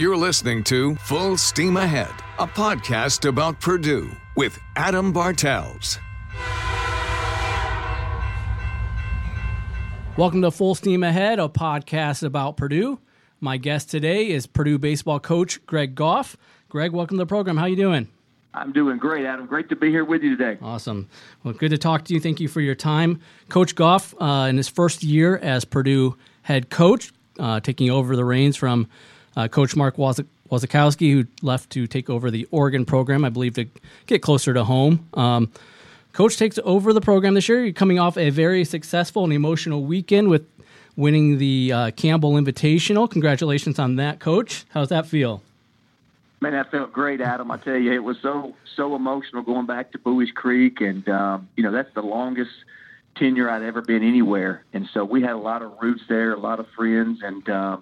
You're listening to Full Steam Ahead, a podcast about Purdue with Adam Bartels. Welcome to Full Steam Ahead, a podcast about Purdue. My guest today is Purdue baseball coach Greg Goff. Greg, welcome to the program. How are you doing? I'm doing great, Adam. Great to be here with you today. Awesome. Well, good to talk to you. Thank you for your time. Coach Goff, uh, in his first year as Purdue head coach, uh, taking over the reins from uh, Coach Mark Wasikowski, who left to take over the Oregon program, I believe, to get closer to home. Um, Coach takes over the program this year. You're coming off a very successful and emotional weekend with winning the uh, Campbell Invitational. Congratulations on that, Coach. How's that feel? Man, that felt great, Adam. I tell you, it was so so emotional going back to Buies Creek, and um, you know that's the longest tenure I'd ever been anywhere. And so we had a lot of roots there, a lot of friends, and uh,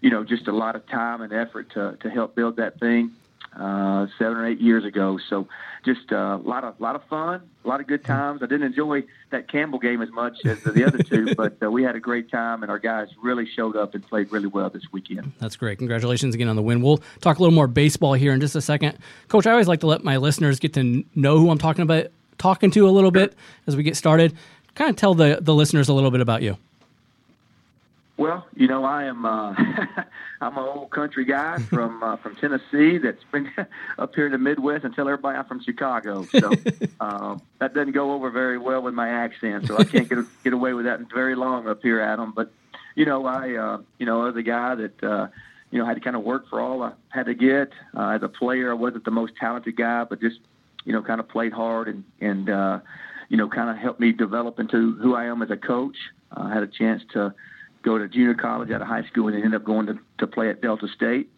you know just a lot of time and effort to to help build that thing uh, seven or eight years ago. So just uh, a lot of lot of fun, a lot of good times. I didn't enjoy that Campbell game as much as the other two, but uh, we had a great time, and our guys really showed up and played really well this weekend. That's great. Congratulations again on the win. We'll talk a little more baseball here in just a second, Coach. I always like to let my listeners get to know who I'm talking about, talking to a little bit as we get started. Kind of tell the the listeners a little bit about you. Well, you know, I am uh, I'm an old country guy from uh, from Tennessee that's been up here in the Midwest and tell everybody I'm from Chicago. So uh, that doesn't go over very well with my accent, so I can't get get away with that very long up here, Adam. But you know, I uh, you know, as a guy that uh, you know had to kind of work for all I had to get uh, as a player. I wasn't the most talented guy, but just you know, kind of played hard and and uh, you know, kind of helped me develop into who I am as a coach. Uh, I had a chance to go to junior college out of high school and ended up going to, to play at Delta State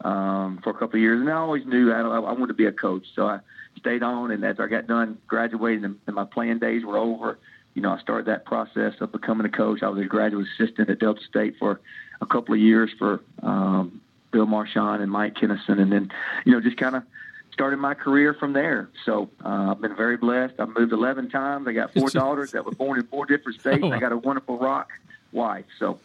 um, for a couple of years. And I always knew I, I wanted to be a coach, so I stayed on. And as I got done graduating and, and my playing days were over, you know, I started that process of becoming a coach. I was a graduate assistant at Delta State for a couple of years for um, Bill Marchand and Mike Kinnison, and then, you know, just kind of started my career from there. So uh, I've been very blessed. I've moved 11 times. I got four daughters that were born in four different states. Oh, wow. I got a wonderful rock wife. So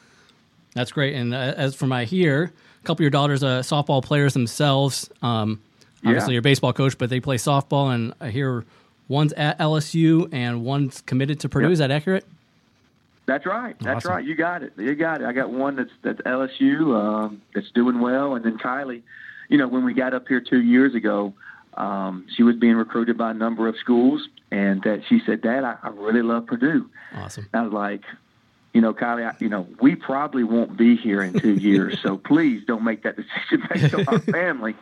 that's great. And uh, as for my here, a couple of your daughters are softball players themselves. Um, obviously, yeah. you're a baseball coach, but they play softball. And I hear one's at LSU and one's committed to Purdue. Yep. Is that accurate? That's right. That's awesome. right. You got it. You got it. I got one that's that's LSU um, that's doing well, and then Kylie. You know, when we got up here two years ago, um, she was being recruited by a number of schools, and that she said, "Dad, I, I really love Purdue." Awesome. I was like, you know, Kylie, I, you know, we probably won't be here in two years, so please don't make that decision based on our family.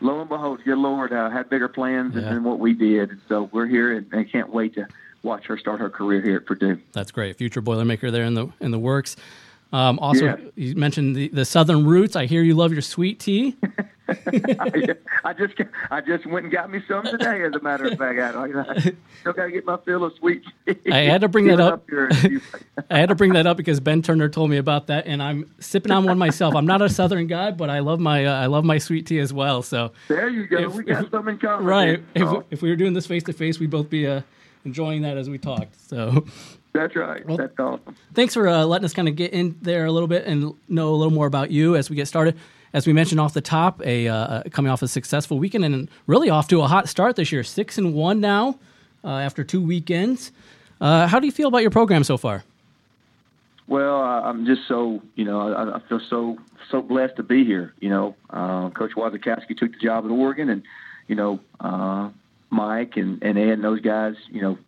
Lo and behold, your Lord uh, had bigger plans yeah. than what we did, so we're here and, and can't wait to watch her start her career here at Purdue. That's great, future Boilermaker there in the in the works. Um, also, yeah. you mentioned the, the Southern roots. I hear you love your sweet tea. I, I, just I just went and got me some today. As a matter of fact, I, I still got to get my fill of sweet. I had to bring that up. up I had to bring that up because Ben Turner told me about that, and I'm sipping on one myself. I'm not a Southern guy, but I love my uh, I love my sweet tea as well. So there you go. If, we got if, some in common. Right. If, if, we were doing this face to face, we'd both be uh, enjoying that as we talked. So. That's right. Well, That's awesome. Thanks for uh, letting us kind of get in there a little bit and know a little more about you as we get started as we mentioned off the top, a uh, coming off a successful weekend and really off to a hot start this year. Six and one now uh, after two weekends. Uh, how do you feel about your program so far? Well, I'm just so you know I, I feel so so blessed to be here. You know, uh, Coach Wasikowski took the job at Oregon, and you know uh, Mike and and Ed and those guys, you know,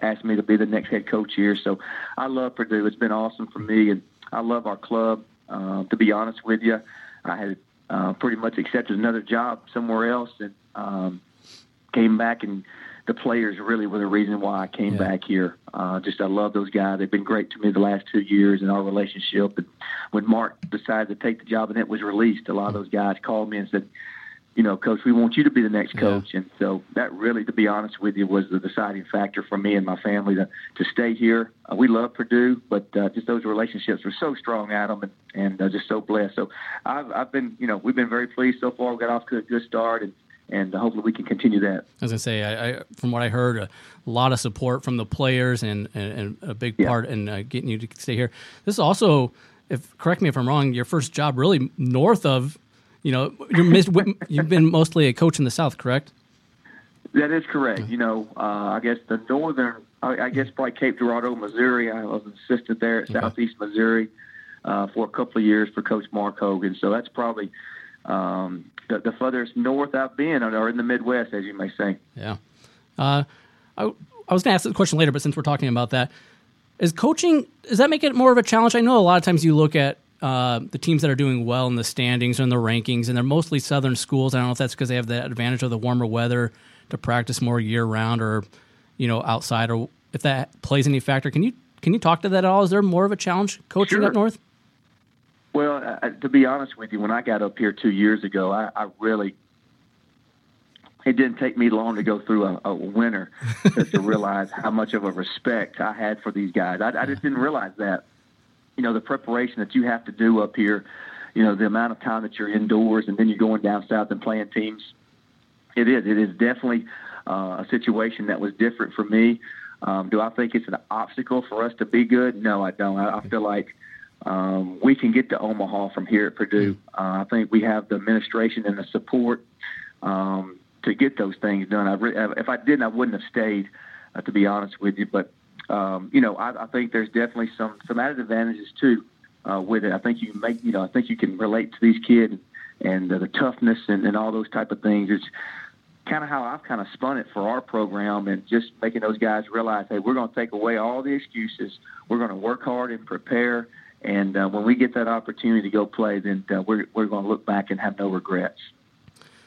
asked me to be the next head coach here. So I love Purdue. It's been awesome for me, and I love our club. Uh, to be honest with you, I had uh, pretty much accepted another job somewhere else and um, came back and the players really were the reason why I came yeah. back here. Uh, just I love those guys. They've been great to me the last two years in our relationship. And when Mark decided to take the job and it was released, a lot of those guys called me and said, you know, coach, we want you to be the next coach. Yeah. And so that really, to be honest with you, was the deciding factor for me and my family to, to stay here. Uh, we love Purdue, but uh, just those relationships were so strong, Adam, and, and uh, just so blessed. So I've, I've been, you know, we've been very pleased so far. We got off to a good start and, and hopefully we can continue that. As I say, I, I, from what I heard, a lot of support from the players and, and, and a big yeah. part in uh, getting you to stay here. This is also, if correct me if I'm wrong, your first job really north of you know, you're you've been mostly a coach in the South, correct? That is correct. You know, uh, I guess the northern, I, I, guess probably Cape Girardeau, Missouri. I was an assistant there at okay. Southeast Missouri uh, for a couple of years for Coach Mark Hogan. So that's probably um, the, the, furthest north I've been, or in the Midwest, as you may say. Yeah. Uh, I, I was going to ask the question later, but since we're talking about that, is coaching does that make it more of a challenge? I know a lot of times you look at uh, the teams that are doing well in the standings and the rankings, and they're mostly Southern schools. I don't know if that's because they have the advantage of the warmer weather to practice more year round, or you know outside, or if that plays any factor. Can you can you talk to that at all? Is there more of a challenge coaching sure. up north? Well, uh, to be honest with you, when I got up here two years ago, I, I really it didn't take me long to go through a, a winter to realize how much of a respect I had for these guys. I, I just didn't realize that. You know, the preparation that you have to do up here, you know, the amount of time that you're indoors and then you're going down south and playing teams. It is. It is definitely uh, a situation that was different for me. Um, do I think it's an obstacle for us to be good? No, I don't. I, I feel like um, we can get to Omaha from here at Purdue. Uh, I think we have the administration and the support. Um, to get those things done. I re- if I didn't, I wouldn't have stayed, uh, to be honest with you. But um, you know, I, I think there's definitely some some added advantages too uh, with it. I think you make you know I think you can relate to these kids and uh, the toughness and, and all those type of things. It's kind of how I've kind of spun it for our program and just making those guys realize, hey, we're going to take away all the excuses. We're going to work hard and prepare. And uh, when we get that opportunity to go play, then uh, we're, we're going to look back and have no regrets.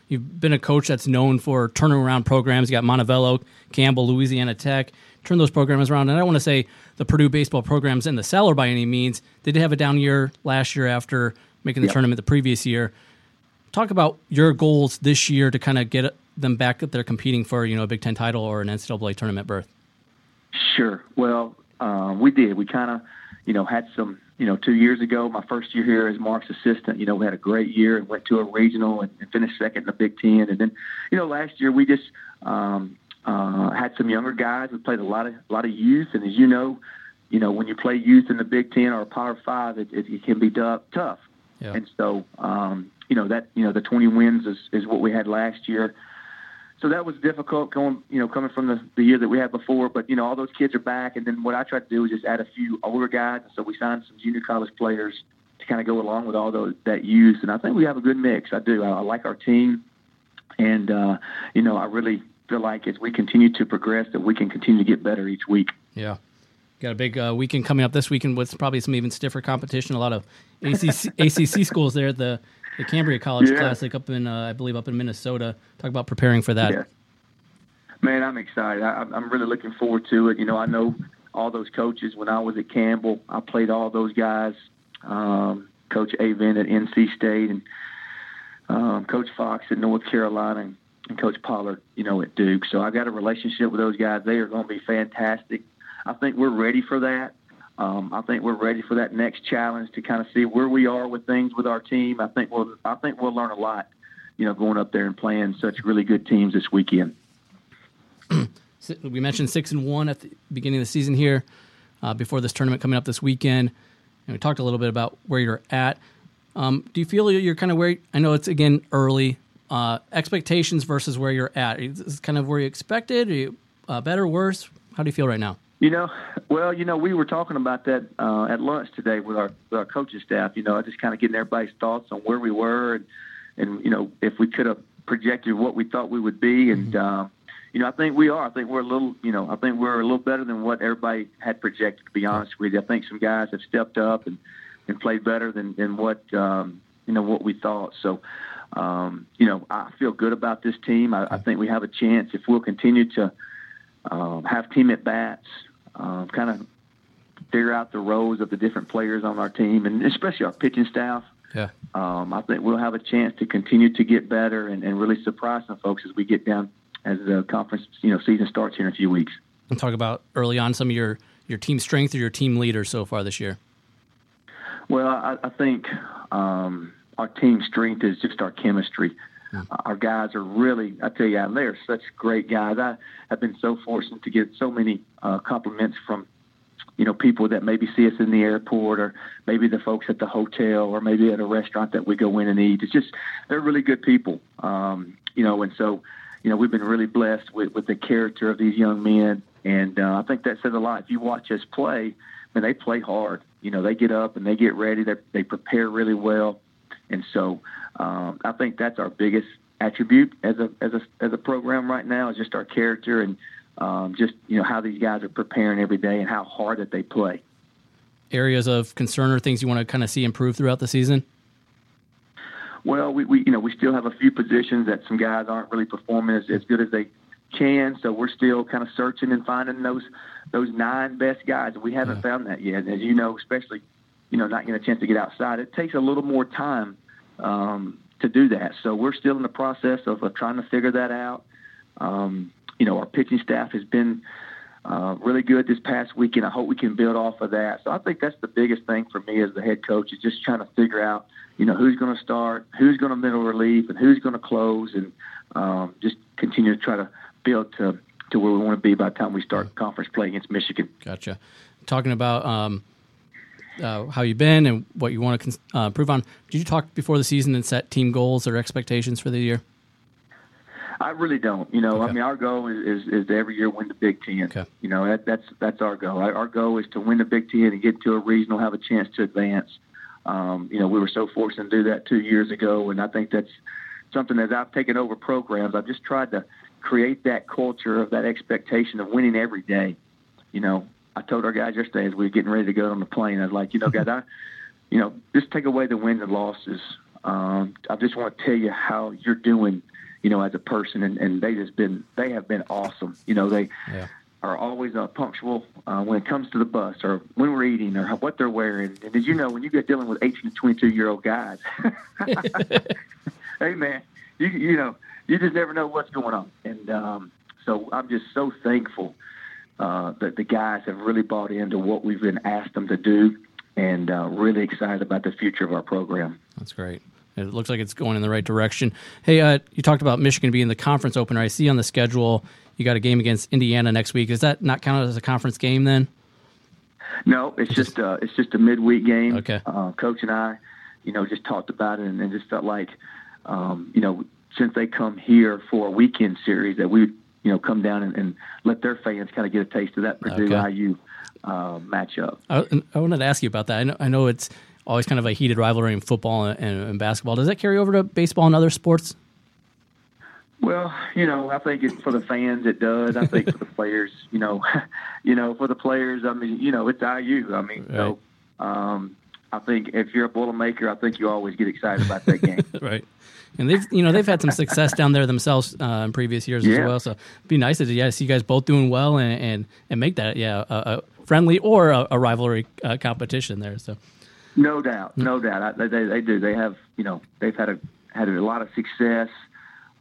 You've been a coach that's known for turning around programs. You got Montevallo, Campbell, Louisiana Tech. Turn those programs around. And I don't want to say the Purdue baseball program's in the cellar by any means. They did have a down year last year after making the yep. tournament the previous year. Talk about your goals this year to kind of get them back up there competing for you know a Big Ten title or an NCAA tournament berth. Sure. Well, uh, we did. We kind of you know had some you know, two years ago, my first year here as Mark's assistant, you know, we had a great year and went to a regional and, and finished second in the Big Ten. And then, you know, last year we just um, uh, had some younger guys. We played a lot of a lot of youth, and as you know, you know, when you play youth in the Big Ten or a Power Five, it, it, it can be tough. tough. Yeah. And so, um, you know, that you know, the 20 wins is, is what we had last year so that was difficult going, you know, coming from the, the year that we had before. But you know, all those kids are back, and then what I tried to do was just add a few older guys. So we signed some junior college players to kind of go along with all those that youth. And I think we have a good mix. I do. I, I like our team, and uh, you know, I really feel like as we continue to progress, that we can continue to get better each week. Yeah. Got a big uh, weekend coming up this weekend with probably some even stiffer competition. A lot of ACC, ACC schools there the the Cambria College yeah. Classic up in, uh, I believe, up in Minnesota. Talk about preparing for that. Yeah. Man, I'm excited. I, I'm really looking forward to it. You know, I know all those coaches. When I was at Campbell, I played all those guys. Um, Coach Avent at NC State and um, Coach Fox at North Carolina and, and Coach Pollard, you know, at Duke. So I got a relationship with those guys. They are going to be fantastic. I think we're ready for that. Um, I think we're ready for that next challenge to kind of see where we are with things with our team. I think we'll I think we'll learn a lot, you know, going up there and playing such really good teams this weekend. we mentioned six and one at the beginning of the season here, uh, before this tournament coming up this weekend, and we talked a little bit about where you're at. Um, do you feel you're kind of where? I know it's again early. Uh, expectations versus where you're at. Is this kind of where you expected? Are you uh, better, or worse? How do you feel right now? You know, well, you know, we were talking about that uh, at lunch today with our with our coaching staff. You know, just kind of getting everybody's thoughts on where we were and and you know if we could have projected what we thought we would be. And mm-hmm. uh, you know, I think we are. I think we're a little, you know, I think we're a little better than what everybody had projected. To be honest with you, I think some guys have stepped up and and played better than than what um, you know what we thought. So. Um, you know, I feel good about this team. I, I think we have a chance if we'll continue to um, have team at bats, um, kind of figure out the roles of the different players on our team, and especially our pitching staff. Yeah. Um, I think we'll have a chance to continue to get better and, and really surprise some folks as we get down as the conference you know season starts here in a few weeks. And talk about early on some of your your team strength or your team leaders so far this year. Well, I, I think um, our team strength is just our chemistry. Yeah. Our guys are really, I tell you, they're such great guys. I have been so fortunate to get so many uh, compliments from you know, people that maybe see us in the airport or maybe the folks at the hotel or maybe at a restaurant that we go in and eat. It's just, they're really good people. Um, you know, and so, you know, we've been really blessed with, with the character of these young men. And uh, I think that says a lot. If you watch us play, I man, they play hard. You know, they get up and they get ready. They, they prepare really well. And so um, I think that's our biggest attribute as a, as a, as a program right now is just our character and, um, just you know how these guys are preparing every day and how hard that they play. Areas of concern or things you want to kind of see improve throughout the season. Well, we, we you know we still have a few positions that some guys aren't really performing as, as good as they can, so we're still kind of searching and finding those those nine best guys. We haven't yeah. found that yet, as you know, especially you know not getting a chance to get outside. It takes a little more time um, to do that, so we're still in the process of, of trying to figure that out. Um, you know, our pitching staff has been uh, really good this past weekend. I hope we can build off of that. So I think that's the biggest thing for me as the head coach is just trying to figure out, you know, who's going to start, who's going to middle relief, and who's going to close, and um, just continue to try to build to to where we want to be by the time we start conference play against Michigan. Gotcha. Talking about um, uh, how you've been and what you want to uh, improve on. Did you talk before the season and set team goals or expectations for the year? I really don't. You know, okay. I mean, our goal is, is, is to every year win the Big Ten. Okay. You know, that, that's that's our goal. Our, our goal is to win the Big Ten and get to a regional, have a chance to advance. Um, you know, we were so fortunate to do that two years ago, and I think that's something that I've taken over programs. I've just tried to create that culture of that expectation of winning every day. You know, I told our guys yesterday as we were getting ready to go on the plane, I was like, you know, guys, I, you know, just take away the wins and losses. Um, I just want to tell you how you're doing you know, as a person, and, and they just been they have been awesome. You know, they yeah. are always uh, punctual uh, when it comes to the bus or when we're eating or what they're wearing. And as you know, when you get dealing with 18 to 22 year old guys, hey man, you you know, you just never know what's going on. And um, so I'm just so thankful uh, that the guys have really bought into what we've been asked them to do, and uh, really excited about the future of our program. That's great. It looks like it's going in the right direction. Hey, uh, you talked about Michigan being the conference opener. I see on the schedule you got a game against Indiana next week. Is that not counted as a conference game then? No, it's just uh, it's just a midweek game. Okay. Uh, Coach and I, you know, just talked about it and, and just felt like, um, you know, since they come here for a weekend series, that we, you know, come down and, and let their fans kind of get a taste of that Purdue okay. IU uh, matchup. I, I wanted to ask you about that. I know, I know it's always kind of a heated rivalry in football and, and, basketball. Does that carry over to baseball and other sports? Well, you know, I think it, for the fans it does. I think for the players, you know, you know, for the players, I mean, you know, it's IU. I mean, right. so um, I think if you're a Boilermaker, I think you always get excited about that game. right. And they've, you know, they've had some success down there themselves uh, in previous years yeah. as well. So it'd be nice to yeah, see you guys both doing well and and, and make that yeah a, a friendly or a, a rivalry uh, competition there. So no doubt, no doubt. I, they, they do. They have, you know, they've had a had a lot of success,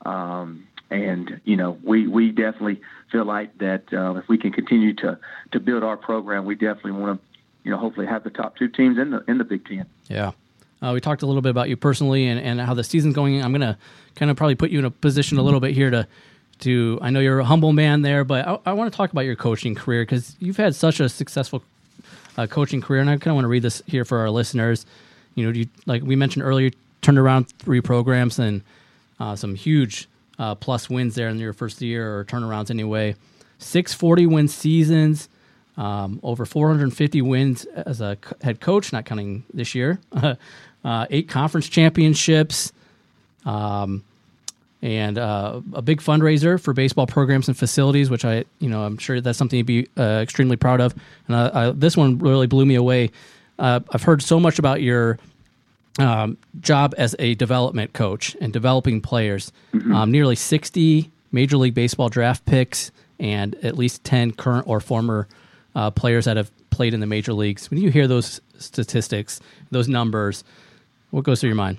um, and you know, we we definitely feel like that uh, if we can continue to to build our program, we definitely want to, you know, hopefully have the top two teams in the in the Big Ten. Yeah. Uh, we talked a little bit about you personally and, and how the season's going. I'm going to kind of probably put you in a position a little bit here to to I know you're a humble man there, but I, I want to talk about your coaching career because you've had such a successful uh, coaching career, and I kind of want to read this here for our listeners. You know, you like we mentioned earlier, turned around three programs and uh, some huge uh, plus wins there in your first year or turnarounds anyway. Six forty win seasons, um, over 450 wins as a head coach, not counting this year. Uh, eight conference championships. Um, and uh, a big fundraiser for baseball programs and facilities, which I, you know, I'm sure that's something you'd be uh, extremely proud of. And uh, I, this one really blew me away. Uh, I've heard so much about your um, job as a development coach and developing players. Mm-hmm. Um, nearly 60 Major League Baseball draft picks and at least 10 current or former uh, players that have played in the major leagues. When you hear those statistics, those numbers, what goes through your mind?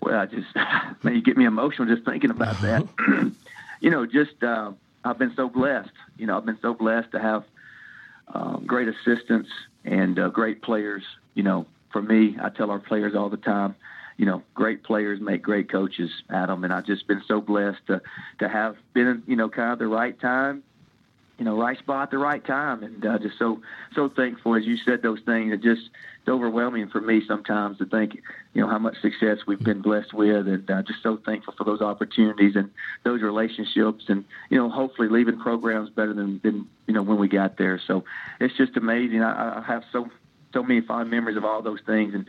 Well, I just man, you get me emotional just thinking about that. you know, just uh, I've been so blessed. You know, I've been so blessed to have um, great assistants and uh, great players. You know, for me, I tell our players all the time. You know, great players make great coaches, Adam, and I've just been so blessed to to have been, you know, kind of the right time you know, right spot at the right time, and uh, just so so thankful as you said those things. It just it's overwhelming for me sometimes to think, you know, how much success we've been blessed with, and uh, just so thankful for those opportunities and those relationships, and you know, hopefully leaving programs better than than you know when we got there. So it's just amazing. I, I have so so many fond memories of all those things, and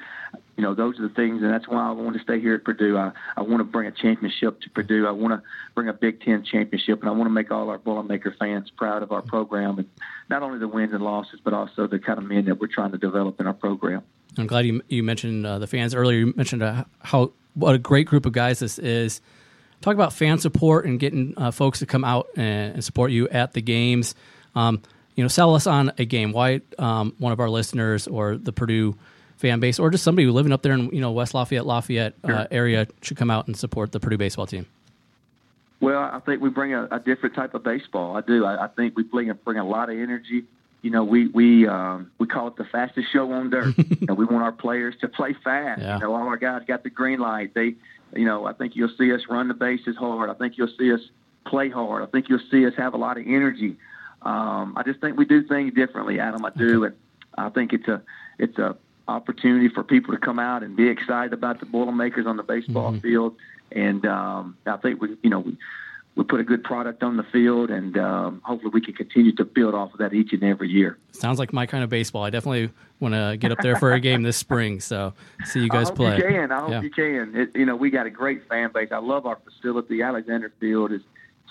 you know, those are the things, and that's why I want to stay here at Purdue. I, I want to bring a championship to Purdue. I want to bring a Big Ten championship, and I want to make all our Boilermaker fans proud of our program, and not only the wins and losses, but also the kind of men that we're trying to develop in our program. I'm glad you you mentioned uh, the fans earlier. You mentioned uh, how what a great group of guys this is. Talk about fan support and getting uh, folks to come out and, and, support you at the games. Um, you know, sell us on a game. Why um, one of our listeners or the Purdue fan base, or just somebody who living up there in you know West Lafayette, Lafayette uh, sure. area, should come out and support the Purdue baseball team? Well, I think we bring a, a different type of baseball. I do. I, I think we bring, bring a lot of energy. You know, we we um, we call it the fastest show on dirt. you know, we want our players to play fast. Yeah. You know, all our guys got the green light. They, you know, I think you'll see us run the bases hard. I think you'll see us play hard. I think you'll see us have a lot of energy. Um, I just think we do things differently, Adam. I do, and I think it's a it's a opportunity for people to come out and be excited about the Boilermakers on the baseball mm-hmm. field. And um, I think we, you know, we, we put a good product on the field, and um, hopefully we can continue to build off of that each and every year. Sounds like my kind of baseball. I definitely want to get up there for a game this spring. So see you guys I play. You can. I hope yeah. you can. It, you know, we got a great fan base. I love our facility. Alexander Field is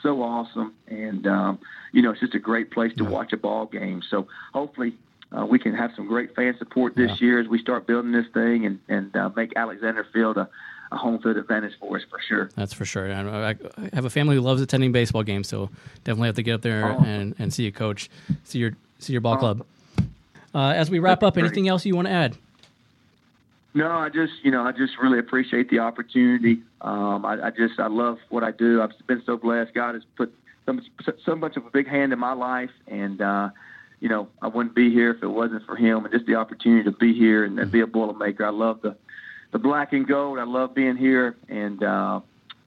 so awesome, and um, you know, it's just a great place to yeah. watch a ball game. So hopefully uh, we can have some great fan support this yeah. year as we start building this thing and and uh, make Alexander Field a, a home field advantage for us for sure. That's for sure. I, I have a family who loves attending baseball games, so definitely have to get up there oh. and, and see a coach, see your see your ball oh. club. Uh, as we wrap up, anything else you want to add? No, I just you know I just really appreciate the opportunity. Um, I, I, just I love what I do. I've been so blessed. God has put so, much, so much of a big hand in my life, and uh, you know, I wouldn't be here if it wasn't for him and just the opportunity to be here and, and be a Boilermaker. I love the the black and gold. I love being here, and uh,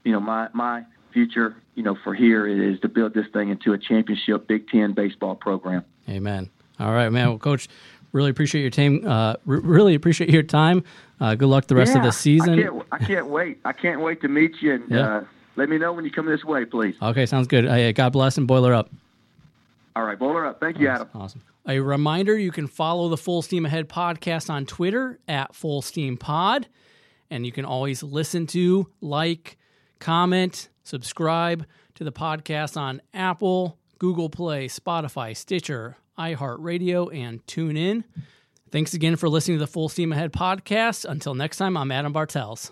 you know, my my future, you know, for here is to build this thing into a championship Big Ten baseball program. Amen. All right, man. Well, Coach, really appreciate your time. Uh, r- really appreciate your time. Uh, good luck the rest yeah, of the season. I can't, I can't, wait. I can't wait to meet you and yeah. uh, let me know when you come this way, please. Okay, sounds good. God bless and boiler up. All right, boiler up. Thank you, Adam. Awesome. A reminder you can follow the Full Steam Ahead podcast on Twitter at Full Steam Pod. And you can always listen to, like, comment, subscribe to the podcast on Apple, Google Play, Spotify, Stitcher, iHeartRadio, and TuneIn. Thanks again for listening to the Full Steam Ahead podcast. Until next time, I'm Adam Bartels.